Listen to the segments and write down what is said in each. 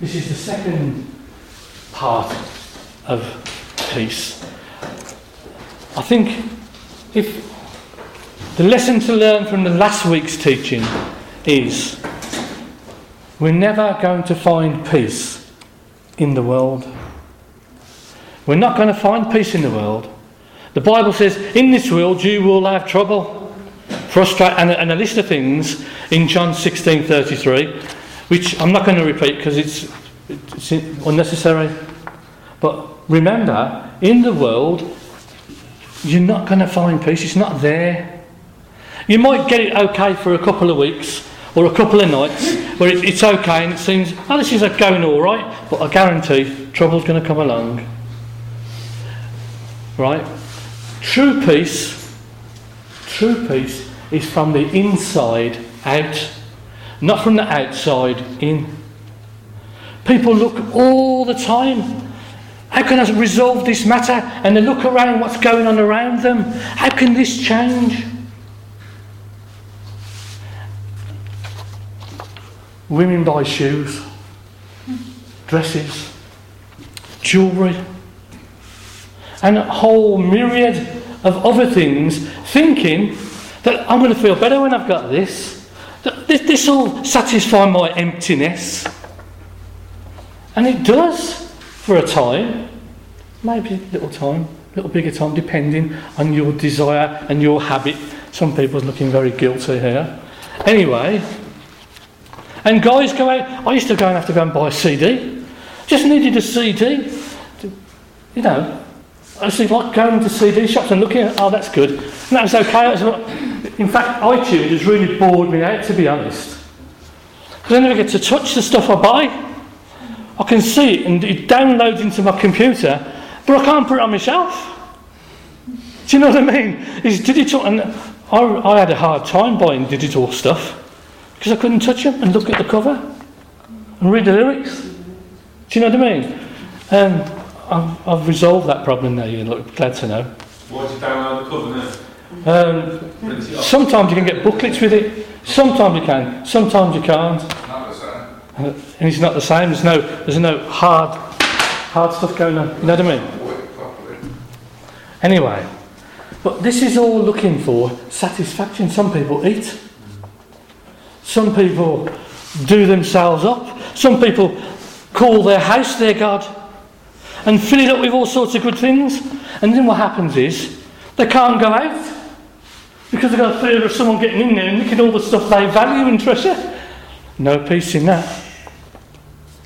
This is the second part of peace. I think if the lesson to learn from the last week's teaching is we're never going to find peace in the world. We're not going to find peace in the world. The Bible says, in this world you will have trouble, frustrate, and a, and a list of things in John 16 33, which I'm not going to repeat because it's, it's unnecessary. But remember, in the world, you're not going to find peace, it's not there. You might get it okay for a couple of weeks or a couple of nights where it, it's okay and it seems, oh, this is going all right, but I guarantee trouble's going to come along. Right? True peace, true peace is from the inside out, not from the outside in. People look all the time how can I resolve this matter? And they look around what's going on around them. How can this change? Women buy shoes, dresses, jewellery, and a whole myriad of other things, thinking that I'm going to feel better when I've got this. This will satisfy my emptiness. And it does for a time, maybe a little time, a little bigger time, depending on your desire and your habit. Some people are looking very guilty here. Anyway, and guys go out. I used to go and have to go and buy a CD. Just needed a CD. To, you know, I used to like going to CD shops and looking at, oh, that's good. And that was okay. Was, in fact, iTunes has really bored me out, to be honest. Because I never get to touch the stuff I buy. I can see it and it downloads into my computer, but I can't put it on my shelf. Do you know what I mean? It's digital, and I, I had a hard time buying digital stuff because I couldn't touch them and look at the cover and read the lyrics. Do you know what I mean? Um, I've, I've resolved that problem now. You're glad to know. Why did you download the cover now? Um, sometimes you can get booklets with it. Sometimes you can. Sometimes you can't. And it's not the same. There's no, there's no hard, hard stuff going on. You know what I mean? Anyway, but this is all looking for satisfaction. Some people eat. Some people do themselves up. Some people call their house their God and fill it up with all sorts of good things. And then what happens is they can't go out because they've got a fear of someone getting in there and nicking all the stuff they value and treasure. No peace in that.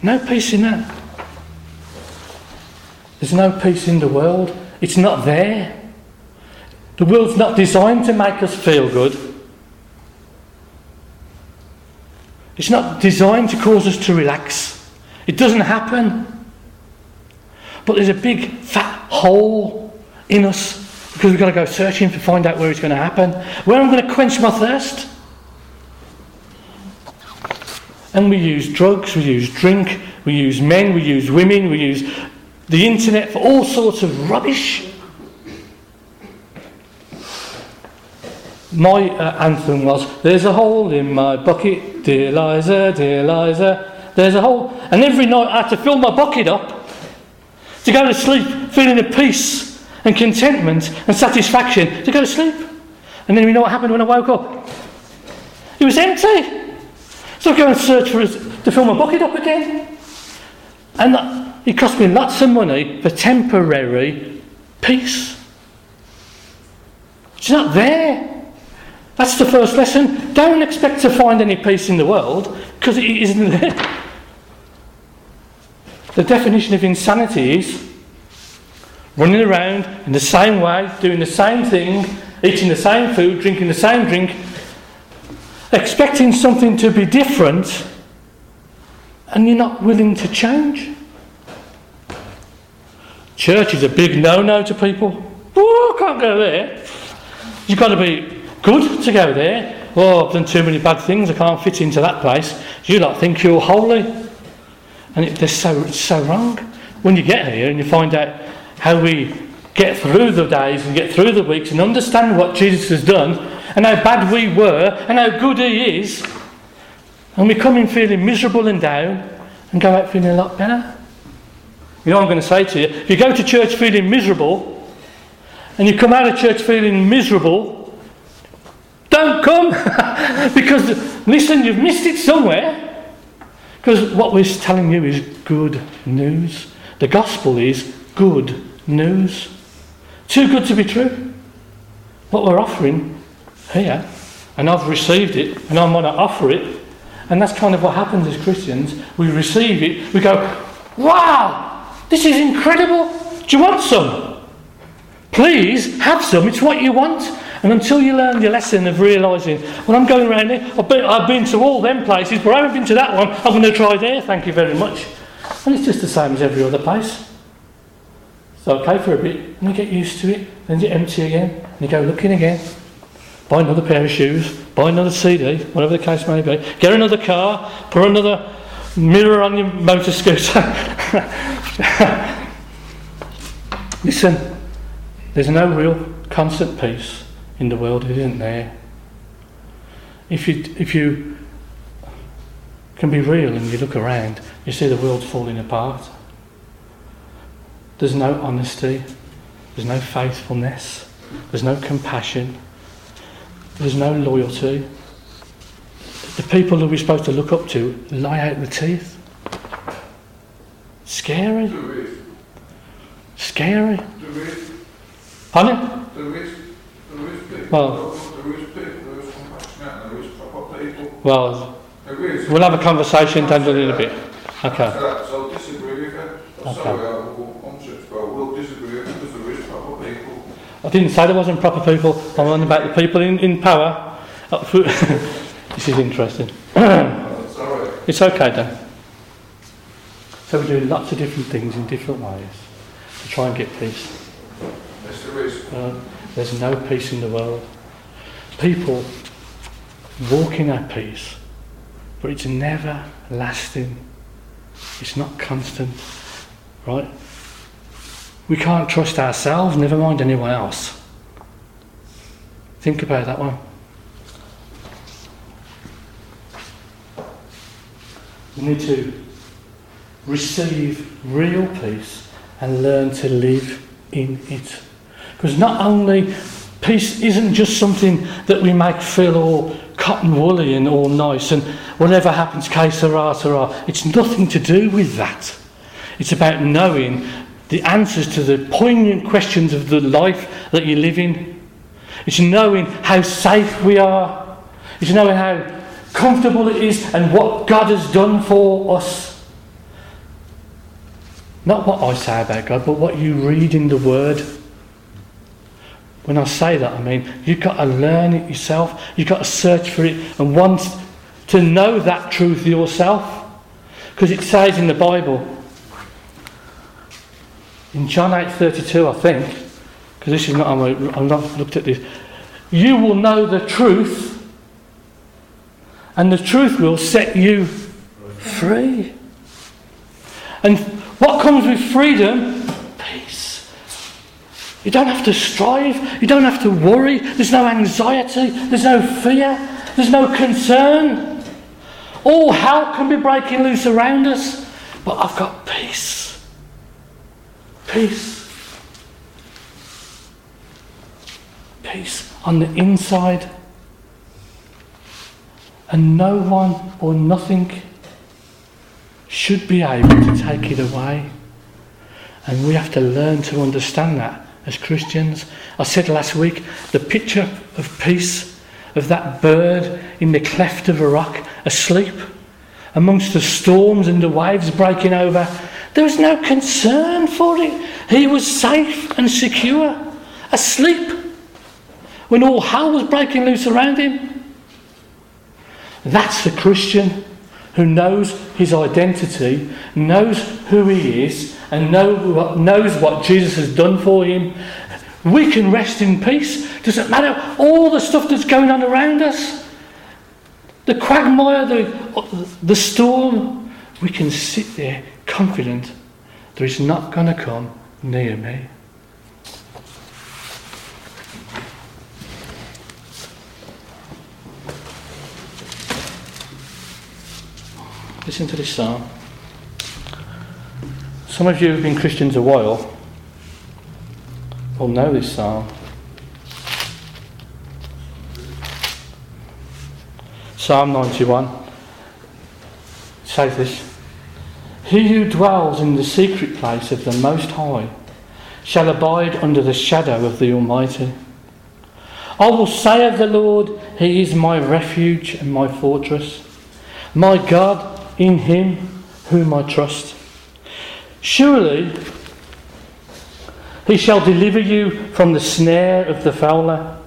No peace in that. There's no peace in the world. It's not there. The world's not designed to make us feel good. It's not designed to cause us to relax. It doesn't happen. But there's a big fat hole in us because we've got to go searching to find out where it's going to happen. Where I'm going to quench my thirst. And we use drugs, we use drink, we use men, we use women, we use the internet for all sorts of rubbish. My uh, anthem was There's a hole in my bucket, dear Liza, dear Liza. There's a hole. And every night I had to fill my bucket up to go to sleep feeling at peace and contentment and satisfaction to go to sleep. And then you know what happened when I woke up? It was empty. So I go and search for to fill my bucket up again. And it cost me lots of money for temporary peace. It's not there. That's the first lesson. Don't expect to find any peace in the world because it isn't there. The definition of insanity is running around in the same way, doing the same thing, eating the same food, drinking the same drink, expecting something to be different, and you're not willing to change. Church is a big no no to people. Oh, I can't go there. You've got to be good to go there. Oh, I've done too many bad things, I can't fit into that place. You lot think you're holy. And it, they're so, so wrong. When you get here and you find out how we get through the days and get through the weeks and understand what Jesus has done and how bad we were and how good He is, and we come in feeling miserable and down, and go out feeling a lot better. You know what I'm going to say to you? If you go to church feeling miserable and you come out of church feeling miserable, don't come because listen, you've missed it somewhere. Because what we're telling you is good news. The gospel is good news. Too good to be true. What we're offering here, and I've received it, and I'm going to offer it, and that's kind of what happens as Christians. We receive it, we go, wow, this is incredible. Do you want some? Please have some, it's what you want. And until you learn your lesson of realising, well, I'm going around here, I've been, I've been to all them places, but I haven't been to that one, I'm going to try there, thank you very much. And it's just the same as every other place. It's okay for a bit, and you get used to it, then you empty again, and you go looking again. Buy another pair of shoes, buy another CD, whatever the case may be. Get another car, put another mirror on your motor scooter. Listen, there's no real constant peace in the world, it isn't there. If you, if you can be real and you look around, you see the world's falling apart. There's no honesty, there's no faithfulness, there's no compassion, there's no loyalty. The people that we're supposed to look up to lie out the teeth. Scary. Scary. Pardon? Well, well, we'll have a conversation down in a bit. Okay. So disagree with you. Okay. Sorry, I will, I'm sure, but we'll disagree with you because there is proper people. I didn't say there wasn't proper people. I'm on about the people in, in power. Uh, this is interesting. Right. It's okay then. So we're doing lots of different things in different ways to try and get peace. Yes, there is. Uh, there's no peace in the world. People walk in at peace, but it's never lasting. It's not constant, right? We can't trust ourselves, never mind anyone else. Think about that one. We need to receive real peace and learn to live in it. Because not only peace isn't just something that we make feel all cotton woolly and all nice and whatever happens, case sera, sera. It's nothing to do with that. It's about knowing the answers to the poignant questions of the life that you live in. It's knowing how safe we are. It's knowing how comfortable it is and what God has done for us. Not what I say about God, but what you read in the Word. When I say that, I mean you've got to learn it yourself. You've got to search for it and want to know that truth yourself. Because it says in the Bible, in John 8:32, I think, because this is not I'm not looked at this. You will know the truth, and the truth will set you free. And what comes with freedom? Peace. You don't have to strive. You don't have to worry. There's no anxiety. There's no fear. There's no concern. All hell can be breaking loose around us, but I've got peace. Peace. Peace on the inside. And no one or nothing should be able to take it away. And we have to learn to understand that as Christians. I said last week the picture of peace, of that bird in the cleft of a rock, asleep, amongst the storms and the waves breaking over. There was no concern for it. He was safe and secure, asleep, when all hell was breaking loose around him. That's the Christian who knows his identity, knows who he is, and know, knows what Jesus has done for him. We can rest in peace. Doesn't matter all the stuff that's going on around us. The quagmire, the, the storm, we can sit there confident that is not going to come near me. Listen to this song. Some of you have been Christians a while will know this psalm. Psalm 91 says this He who dwells in the secret place of the Most High shall abide under the shadow of the Almighty. I will say of the Lord, He is my refuge and my fortress, my God, in Him whom I trust. Surely He shall deliver you from the snare of the fowler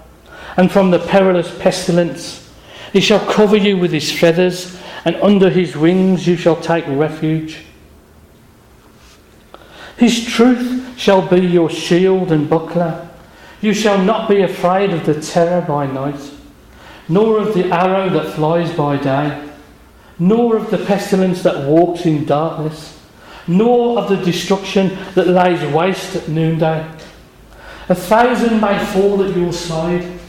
and from the perilous pestilence. He shall cover you with his feathers, and under his wings you shall take refuge. His truth shall be your shield and buckler. You shall not be afraid of the terror by night, nor of the arrow that flies by day, nor of the pestilence that walks in darkness, nor of the destruction that lays waste at noonday. A thousand may fall at your side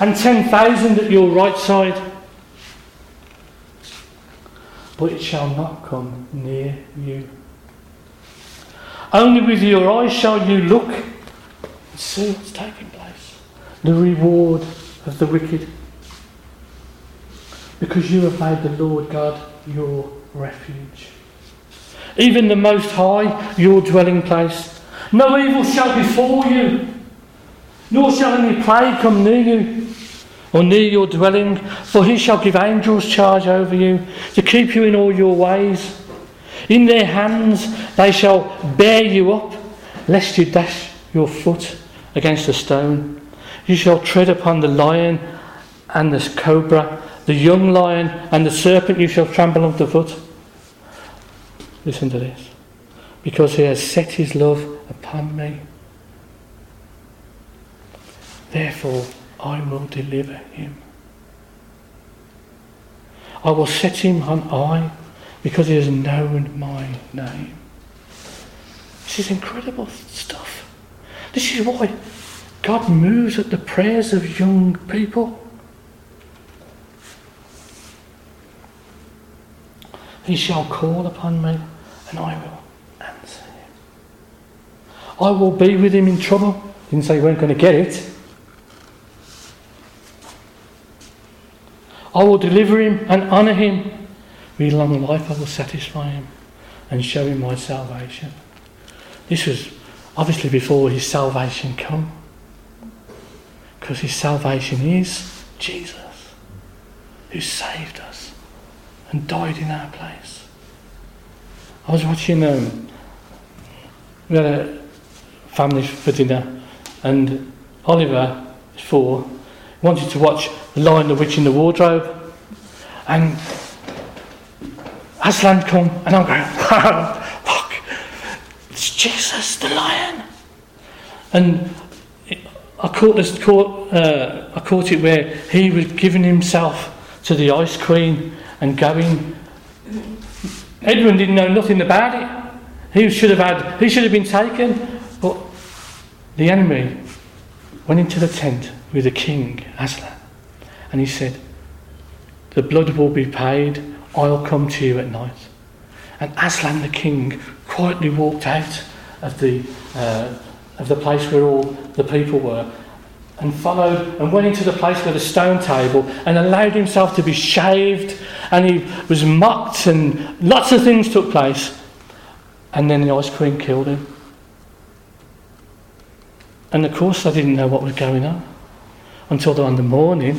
and 10,000 at your right side, but it shall not come near you. Only with your eyes shall you look and see what's taking place. The reward of the wicked. Because you have made the Lord God your refuge. Even the Most High, your dwelling place. No evil shall befall you, nor shall any plague come near you or near your dwelling, for he shall give angels charge over you to keep you in all your ways. In their hands they shall bear you up, lest you dash your foot against a stone. You shall tread upon the lion and the cobra, the young lion and the serpent you shall trample underfoot. Listen to this. Because he has set his love upon me. Therefore, I will deliver him. I will set him on high because he has known my name. This is incredible stuff. This is why God moves at the prayers of young people. He shall call upon me and I will answer him. I will be with him in trouble. Didn't say you weren't going to get it. I will deliver him and honour him. With long life I will satisfy him and show him my salvation. This was obviously before his salvation come. Because his salvation is Jesus, who saved us and died in our place. I was watching, um, we had a family for dinner, and Oliver, four, wanted to watch The Lion, the Witch, in the Wardrobe. And Aslan come, and I'm going, look, it's Jesus, the lion. And I caught this, caught, uh, I caught it where he was giving himself to the ice queen and going. Edwin didn't know nothing about it. He should have had, he should have been taken, but the enemy went into the tent with the king, Aslan. And he said, The blood will be paid, I'll come to you at night. And Aslan the king quietly walked out of the, uh, of the place where all the people were and followed and went into the place where the stone table and allowed himself to be shaved and he was mocked and lots of things took place. And then the ice queen killed him. And of course, I didn't know what was going on until on the morning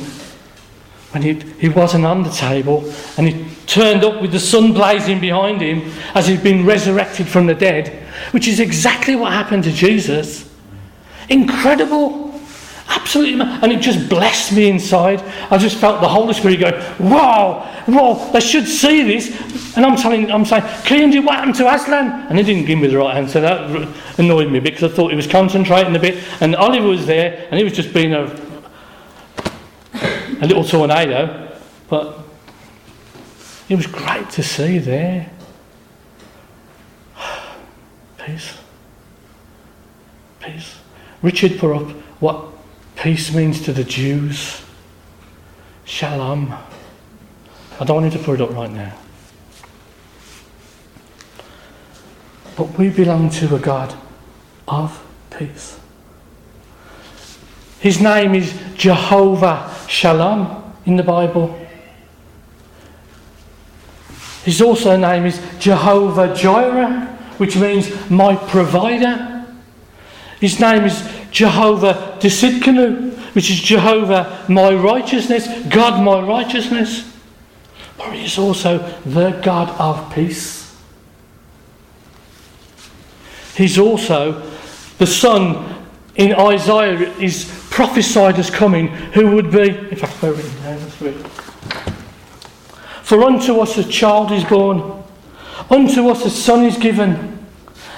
when he, he wasn't on the table and he turned up with the sun blazing behind him as he'd been resurrected from the dead, which is exactly what happened to Jesus. Incredible. Absolutely. And it just blessed me inside. I just felt the Holy Spirit going, wow, wow, they should see this. And I'm telling, I'm saying, Keandre, what happened to Aslan? And he didn't give me the right answer. That annoyed me because I thought he was concentrating a bit. And Oliver was there and he was just being a a little tornado, but it was great to see there. Peace. Peace. Richard put up what peace means to the Jews. Shalom. I don't want him to put it up right now. But we belong to a God of peace. His name is Jehovah Shalom in the Bible. His also name is Jehovah Jireh, which means my provider. His name is Jehovah Tsidkenu, which is Jehovah my righteousness, God my righteousness. But he is also the God of peace. He's also the Son in Isaiah is prophesied as coming, who would be. For unto us a child is born, unto us a son is given,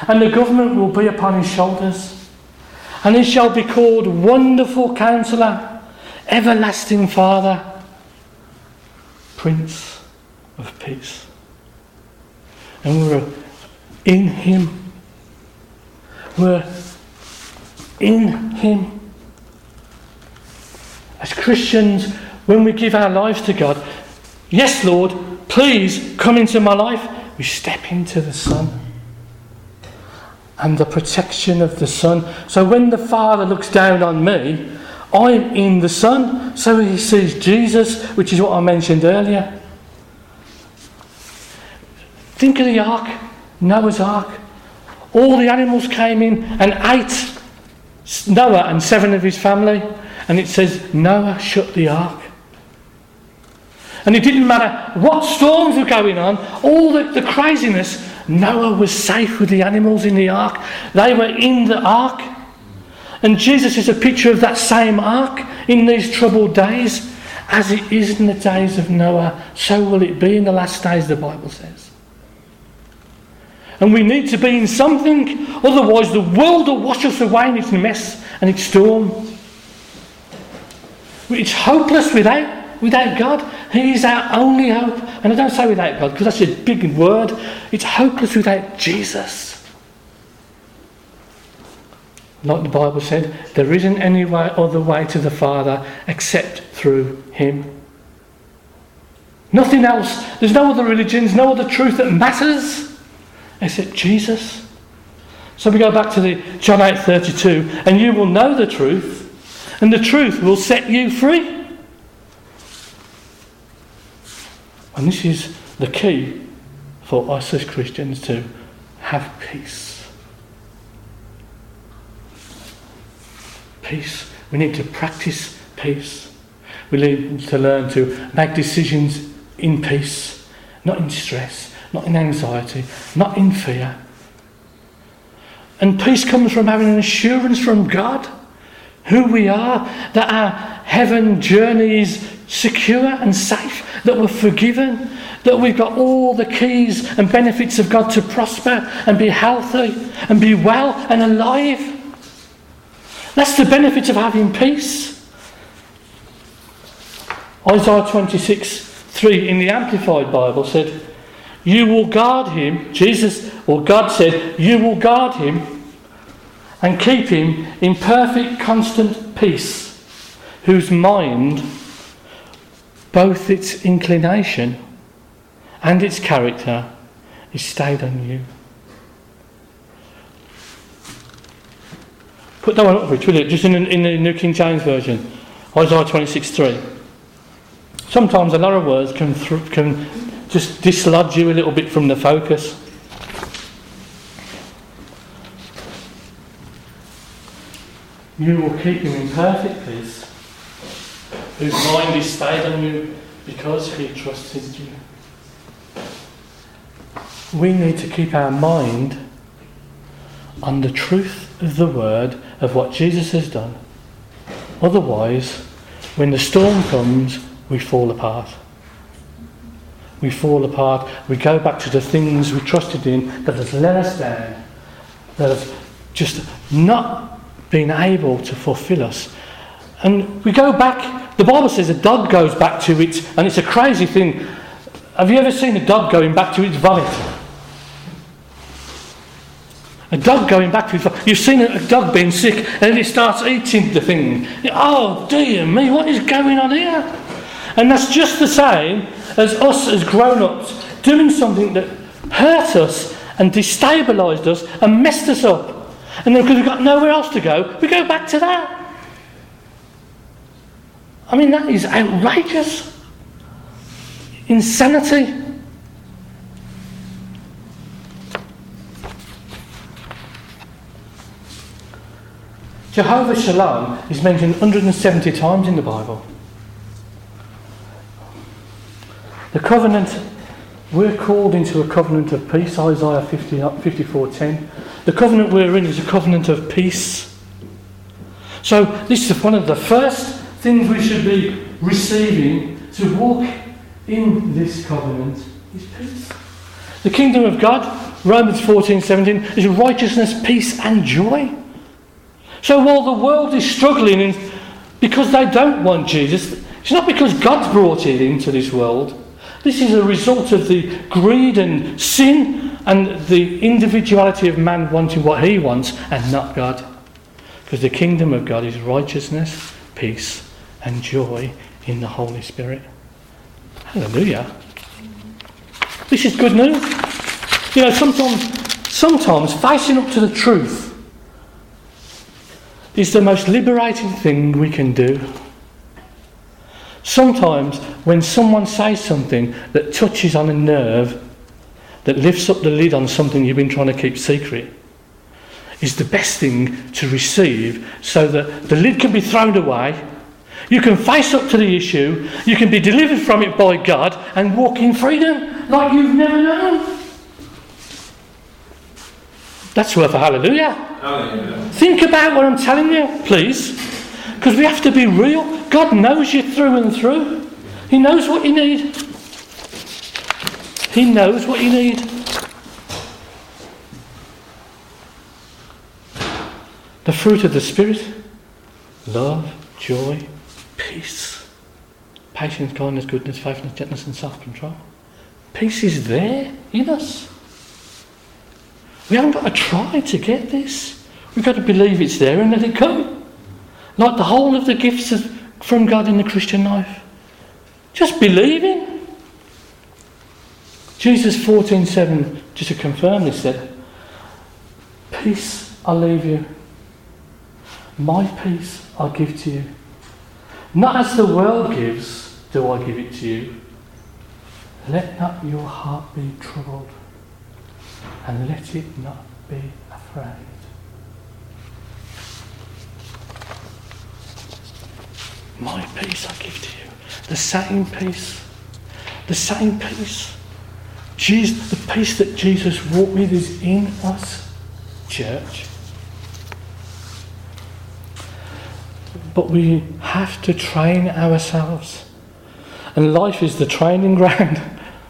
and the government will be upon his shoulders. And he shall be called Wonderful Counselor, Everlasting Father, Prince of Peace. And we're in him. We're in him. As Christians, when we give our lives to God, yes, Lord, please come into my life, we step into the Son and the protection of the Son. So when the Father looks down on me, I'm in the Son, so he sees Jesus, which is what I mentioned earlier. Think of the ark, Noah's ark. All the animals came in and ate Noah and seven of his family, and it says Noah shut the ark. And it didn't matter what storms were going on, all the, the craziness, Noah was safe with the animals in the ark. They were in the ark. And Jesus is a picture of that same ark in these troubled days. As it is in the days of Noah, so will it be in the last days, the Bible says. And we need to be in something, otherwise, the world will wash us away in its mess and its storm. It's hopeless without, without God. He is our only hope. And I don't say without God because that's a big word. It's hopeless without Jesus. Like the Bible said, there isn't any way, other way to the Father except through Him. Nothing else. There's no other religions, no other truth that matters except Jesus. So we go back to the John 8:32, and you will know the truth, and the truth will set you free. And this is the key for us as Christians to have peace. Peace. We need to practice peace. We need to learn to make decisions in peace, not in stress, not in anxiety, not in fear. And peace comes from having an assurance from God who we are, that our heaven journey is secure and safe, that we're forgiven, that we've got all the keys and benefits of God to prosper and be healthy and be well and alive. That's the benefit of having peace. Isaiah 26 3 in the Amplified Bible said, You will guard him, Jesus or God said, You will guard him and keep him in perfect, constant peace, whose mind, both its inclination and its character, is stayed on you. Put that one up, Rich, will you? Just in, in the New King James Version, Isaiah 26 3. Sometimes a lot of words can, th- can just dislodge you a little bit from the focus. You will keep him in perfect peace, whose mind is stayed on you because he trusted you. We need to keep our mind on the truth of the word of what Jesus has done. Otherwise, when the storm comes, we fall apart. We fall apart. We go back to the things we trusted in that has let us down, that have just not been able to fulfill us. And we go back, the Bible says a dog goes back to it, and it's a crazy thing. Have you ever seen a dog going back to its vomit? A dog going back to its vomit. You've seen a dog being sick, and then it starts eating the thing. Oh, dear me, what is going on here? And that's just the same as us as grown ups doing something that hurt us and destabilised us and messed us up. And then because we've got nowhere else to go, we go back to that. I mean, that is outrageous. Insanity. Jehovah Shalom is mentioned 170 times in the Bible. The covenant, we're called into a covenant of peace, Isaiah 50, 54.10. The covenant we're in is a covenant of peace. So this is one of the first things we should be receiving to walk in this covenant is peace. The kingdom of God, Romans 14, 17, is righteousness, peace and joy. So while the world is struggling because they don't want Jesus, it's not because God's brought it into this world. This is a result of the greed and sin and the individuality of man wanting what he wants and not God. Because the kingdom of God is righteousness, peace, and joy in the Holy Spirit. Hallelujah. This is good news. You know, sometimes, sometimes facing up to the truth is the most liberating thing we can do. Sometimes, when someone says something that touches on a nerve, that lifts up the lid on something you've been trying to keep secret, is the best thing to receive so that the lid can be thrown away. You can face up to the issue, you can be delivered from it by God and walk in freedom like you've never known. That's worth a hallelujah. hallelujah. Think about what I'm telling you, please. Because we have to be real. God knows you through and through. He knows what you need. He knows what you need. The fruit of the Spirit love, joy, peace, patience, kindness, goodness, faithfulness, gentleness, and self control. Peace is there in us. We haven't got to try to get this. We've got to believe it's there and let it come. Like the whole of the gifts of, from God in the Christian life. Just believing. Jesus 14:7, just to confirm this, said, Peace I leave you. My peace I give to you. Not as the world gives, do I give it to you. Let not your heart be troubled and let it not be afraid. My peace I give to you. The same peace. The same peace. Jesus, the peace that Jesus walked with is in us, church. But we have to train ourselves. And life is the training ground.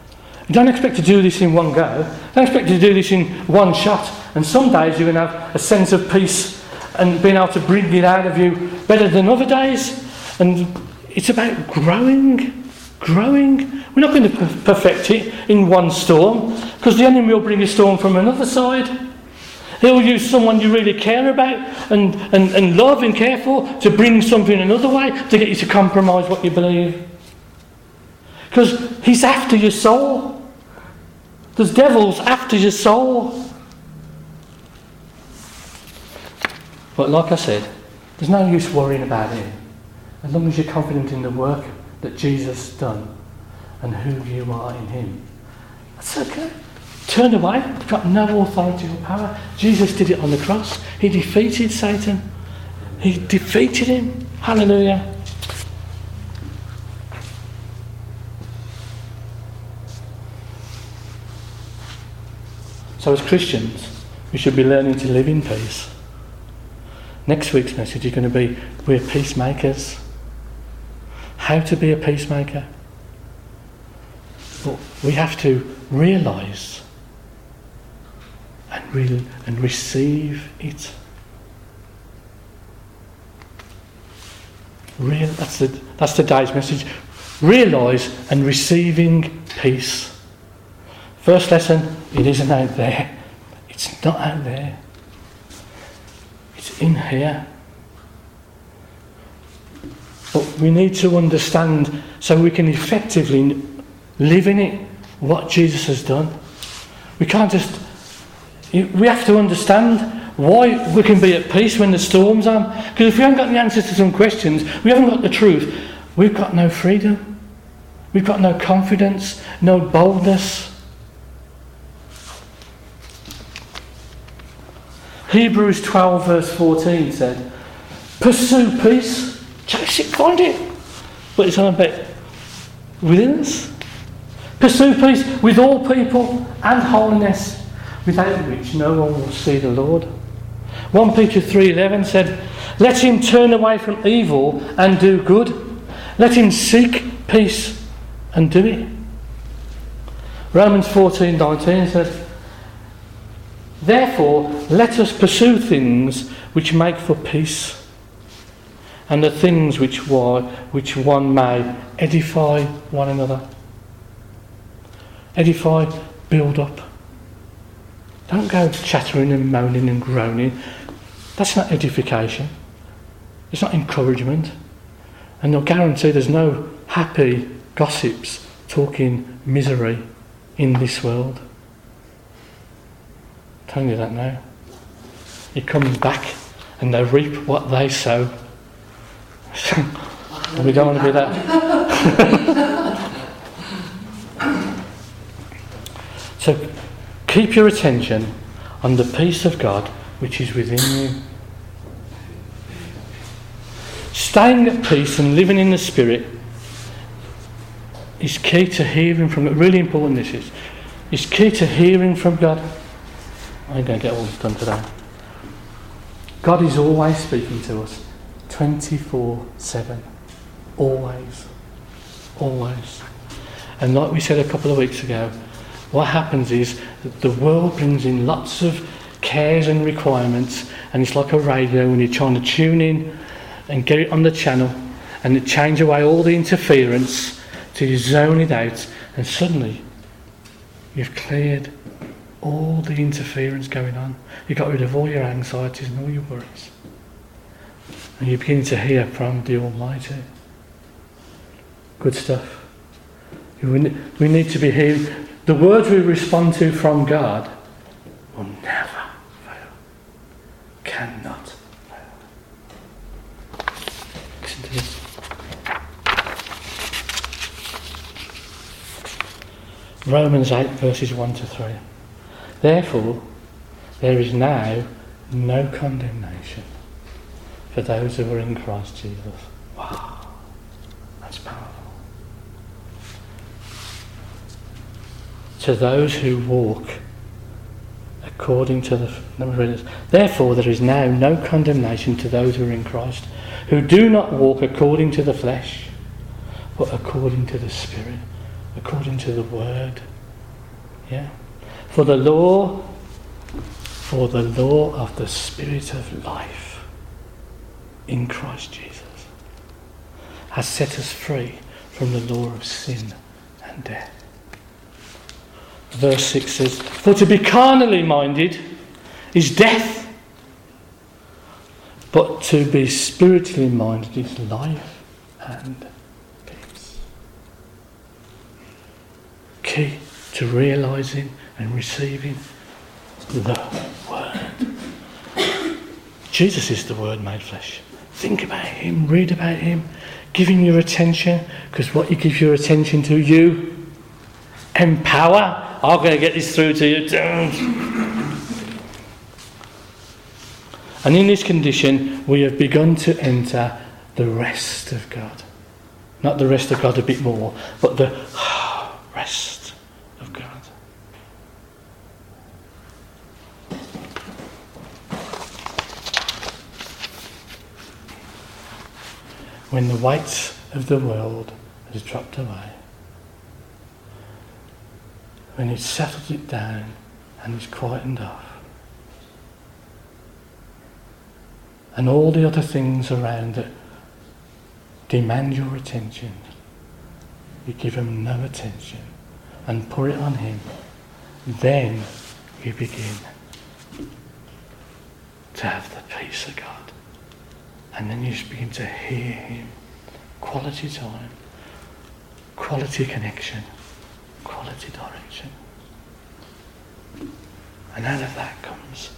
Don't expect to do this in one go. Don't expect to do this in one shot. And some days you're going to have a sense of peace and being able to bring it out of you better than other days. And it's about growing, growing. We're not going to perfect it in one storm because the enemy will bring a storm from another side. He'll use someone you really care about and, and, and love and care for to bring something another way to get you to compromise what you believe. Because he's after your soul. There's devils after your soul. But like I said, there's no use worrying about him. As long as you're confident in the work that Jesus done and who you are in him. That's okay. Turn away. Got no authority or power. Jesus did it on the cross. He defeated Satan. He defeated him. Hallelujah. So, as Christians, we should be learning to live in peace. Next week's message is going to be We're peacemakers. How to be a peacemaker. But we have to realise and, re- and receive it. Real, that's, the, that's today's message. Realise and receiving peace. First lesson, it isn't out there. It's not out there. It's in here. But we need to understand so we can effectively live in it what Jesus has done. We can't just We have to understand why we can be at peace when the storm's are. Because if we haven't got the answers to some questions, we haven't got the truth, we've got no freedom. We've got no confidence, no boldness. Hebrews 12, verse 14 said, Pursue peace, chase it, find it. But it's on a bit within us. Pursue peace with all people and holiness, without which no one will see the Lord. 1 Peter 3:11 said, "Let him turn away from evil and do good. Let him seek peace and do it." Romans 14:19 says, "Therefore, let us pursue things which make for peace, and the things which which one may edify one another." Edify, build up. Don't go chattering and moaning and groaning. That's not edification. It's not encouragement. And I'll guarantee there's no happy gossips talking misery in this world. I'm telling you that now. It comes back and they reap what they sow. we don't want to be that. so keep your attention on the peace of God which is within you. Staying at peace and living in the Spirit is key to hearing from God. Really important this is. It's key to hearing from God. I'm going to get all this done today. God is always speaking to us 24 7. Always. Always. And like we said a couple of weeks ago, what happens is the world brings in lots of cares and requirements, and it's like a radio when you're trying to tune in and get it on the channel and change away all the interference till you zone it out, and suddenly you've cleared all the interference going on. You got rid of all your anxieties and all your worries. And you're beginning to hear from the Almighty. Good stuff. We we need to be hearing. The words we respond to from God will never fail. Cannot fail. Listen to this. Romans 8, verses 1 to 3. Therefore, there is now no condemnation for those who are in Christ Jesus. Wow, that's powerful. To those who walk according to the. Therefore, there is now no condemnation to those who are in Christ, who do not walk according to the flesh, but according to the Spirit, according to the Word. Yeah? For the law, for the law of the Spirit of life in Christ Jesus has set us free from the law of sin and death. Verse 6 says, For to be carnally minded is death, but to be spiritually minded is life and peace. Key to realizing and receiving the Word. Jesus is the Word made flesh. Think about Him, read about Him, give Him your attention, because what you give your attention to, you empower. I'm going to get this through to you. And in this condition, we have begun to enter the rest of God. Not the rest of God a bit more, but the rest of God. When the weight of the world has dropped away, when it's settled it down and it's quietened off, and all the other things around it demand your attention, you give them no attention and pour it on Him, then you begin to have the peace of God. And then you begin to hear Him. Quality time, quality connection, quality direction. And out of that comes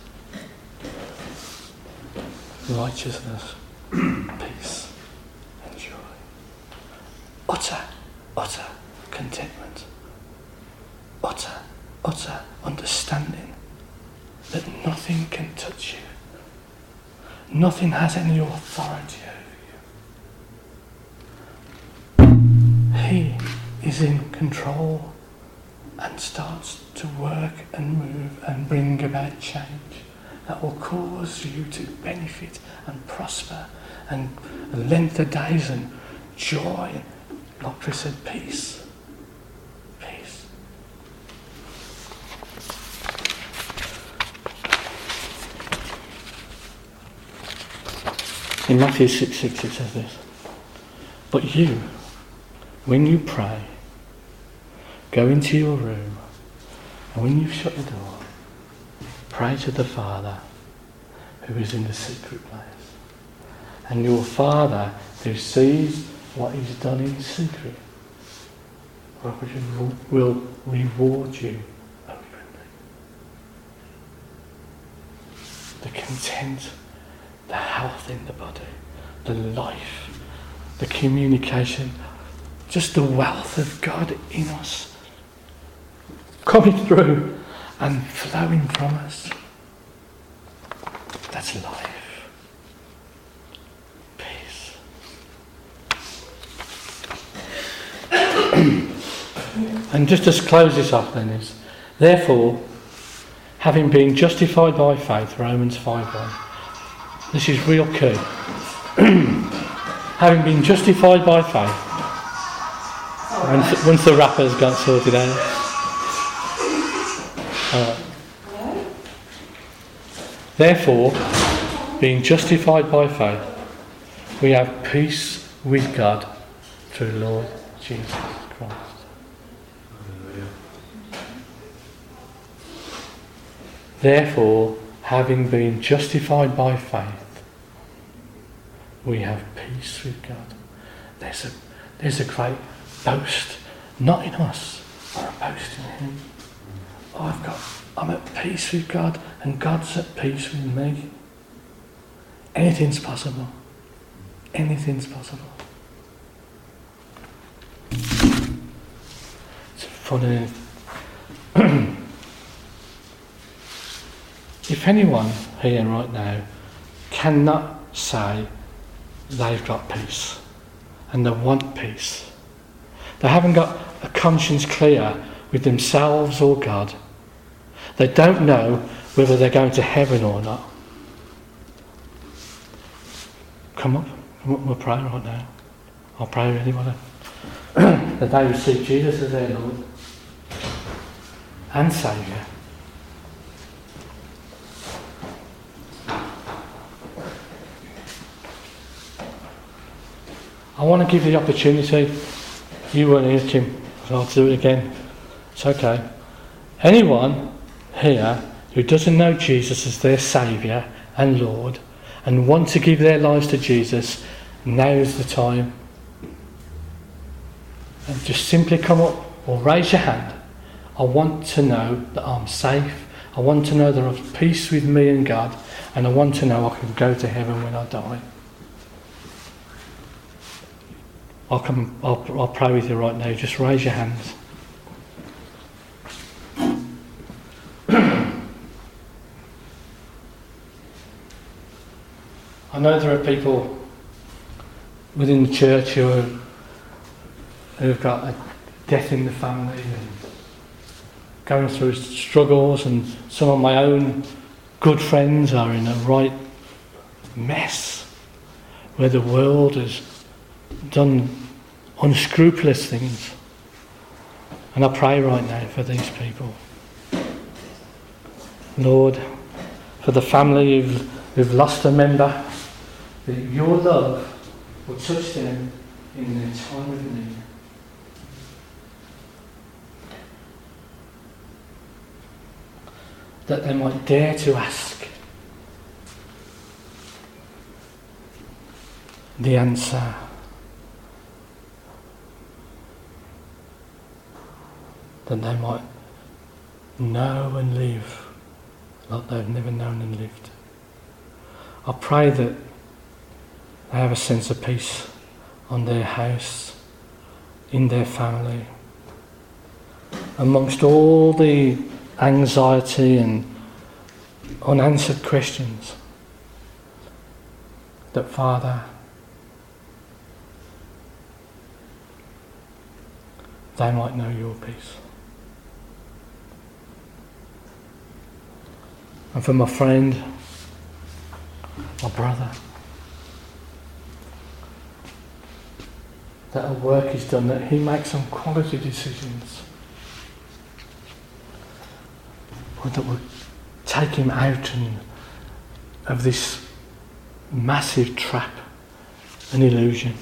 righteousness, peace, and joy. Utter, utter contentment. Utter, utter understanding that nothing can touch you. Nothing has any authority control and starts to work and move and bring about change that will cause you to benefit and prosper and length of days and joy, like Chris said, peace. Peace. In Matthew 6 6 it says this. But you, when you pray, go into your room, and when you've shut the door, pray to the Father who is in the secret place. And your Father who sees what is done in secret will reward you openly. The content the health in the body, the life, the communication, just the wealth of God in us coming through and flowing from us. That's life. Peace. and just to close this off then is, therefore, having been justified by faith, Romans 5:1 this is real key. Having been justified by faith, once, once the wrapper's got sorted out. Therefore, being justified by faith, we have peace with God through Lord Jesus Christ. Therefore, having been justified by faith, we have peace with God. There's a, there's a great boast, not in us, but a boast in Him. I've got, I'm at peace with God, and God's at peace with me. Anything's possible. Anything's possible. It's funny. if anyone here right now cannot say they've got peace and they want peace. They haven't got a conscience clear with themselves or God. They don't know whether they're going to heaven or not. Come up, come up, we'll pray right now. I'll pray with anyone. that they receive Jesus as their Lord and Saviour. I want to give you the opportunity. You weren't here, Tim, I'll do it again. It's okay. Anyone here who doesn't know Jesus as their Saviour and Lord and want to give their lives to Jesus, now is the time. And just simply come up or raise your hand. I want to know that I'm safe. I want to know that at peace with me and God. And I want to know I can go to heaven when I die. I'll come, I'll, I'll pray with you right now. Just raise your hands. I know there are people within the church who are, who've got a death in the family and going through struggles, and some of my own good friends are in a right mess where the world has done unscrupulous things. And I pray right now for these people. Lord, for the family who've, who've lost a member, that your love will touch them in their time of need. That they might dare to ask the answer. that they might know and live like they've never known and lived. I pray that they have a sense of peace on their house, in their family, amongst all the anxiety and unanswered questions. That Father, they might know your peace. And for my friend, my brother, that a work is done, that he makes some quality decisions. That would take him out and, of this massive trap, an illusion,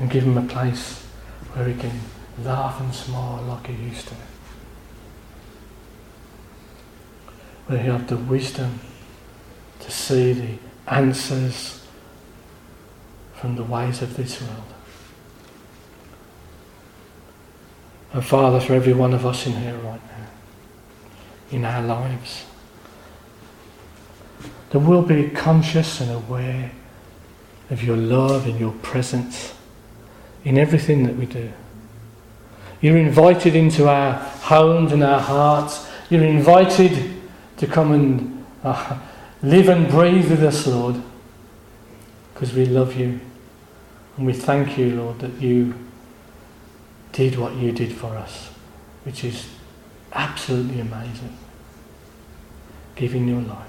and give him a place where he can laugh and smile like he used to. Where he'll have the wisdom to see the answers from the ways of this world. And Father, for every one of us in here right now, in our lives, that we'll be conscious and aware of your love and your presence in everything that we do. You're invited into our homes and our hearts. You're invited to come and uh, live and breathe with us, Lord, because we love you. And we thank you, Lord, that you did what you did for us, which is absolutely amazing. Giving your life.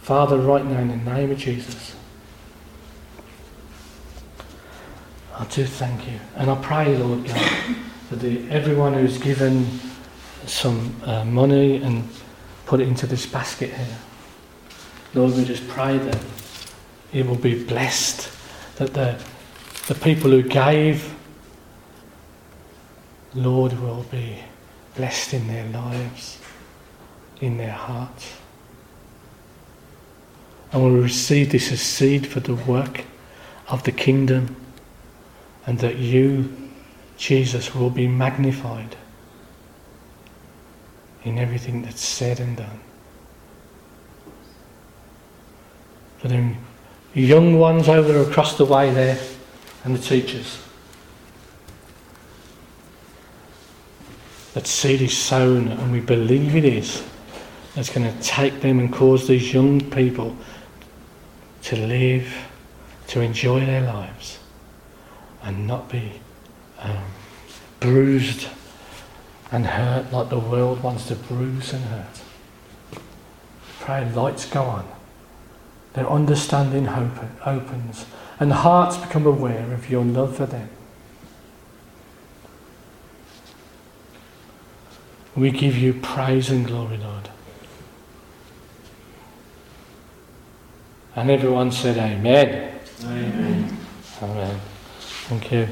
Father, right now, in the name of Jesus, I do thank you. And I pray, Lord God, that the, everyone who's given some uh, money and put it into this basket here, Lord, we just pray that it will be blessed, that the, the people who gave, Lord, will be blessed in their lives, in their hearts. And will receive this as seed for the work of the kingdom, and that you, Jesus, will be magnified in everything that's said and done. For them young ones over across the way there and the teachers. That seed is sown, and we believe it is, that's going to take them and cause these young people to live, to enjoy their lives, and not be um, bruised and hurt like the world wants to bruise and hurt. Pray lights go on their understanding opens, and hearts become aware of your love for them. We give you praise and glory, Lord. And everyone said, Amen. Amen. Amen. Thank you.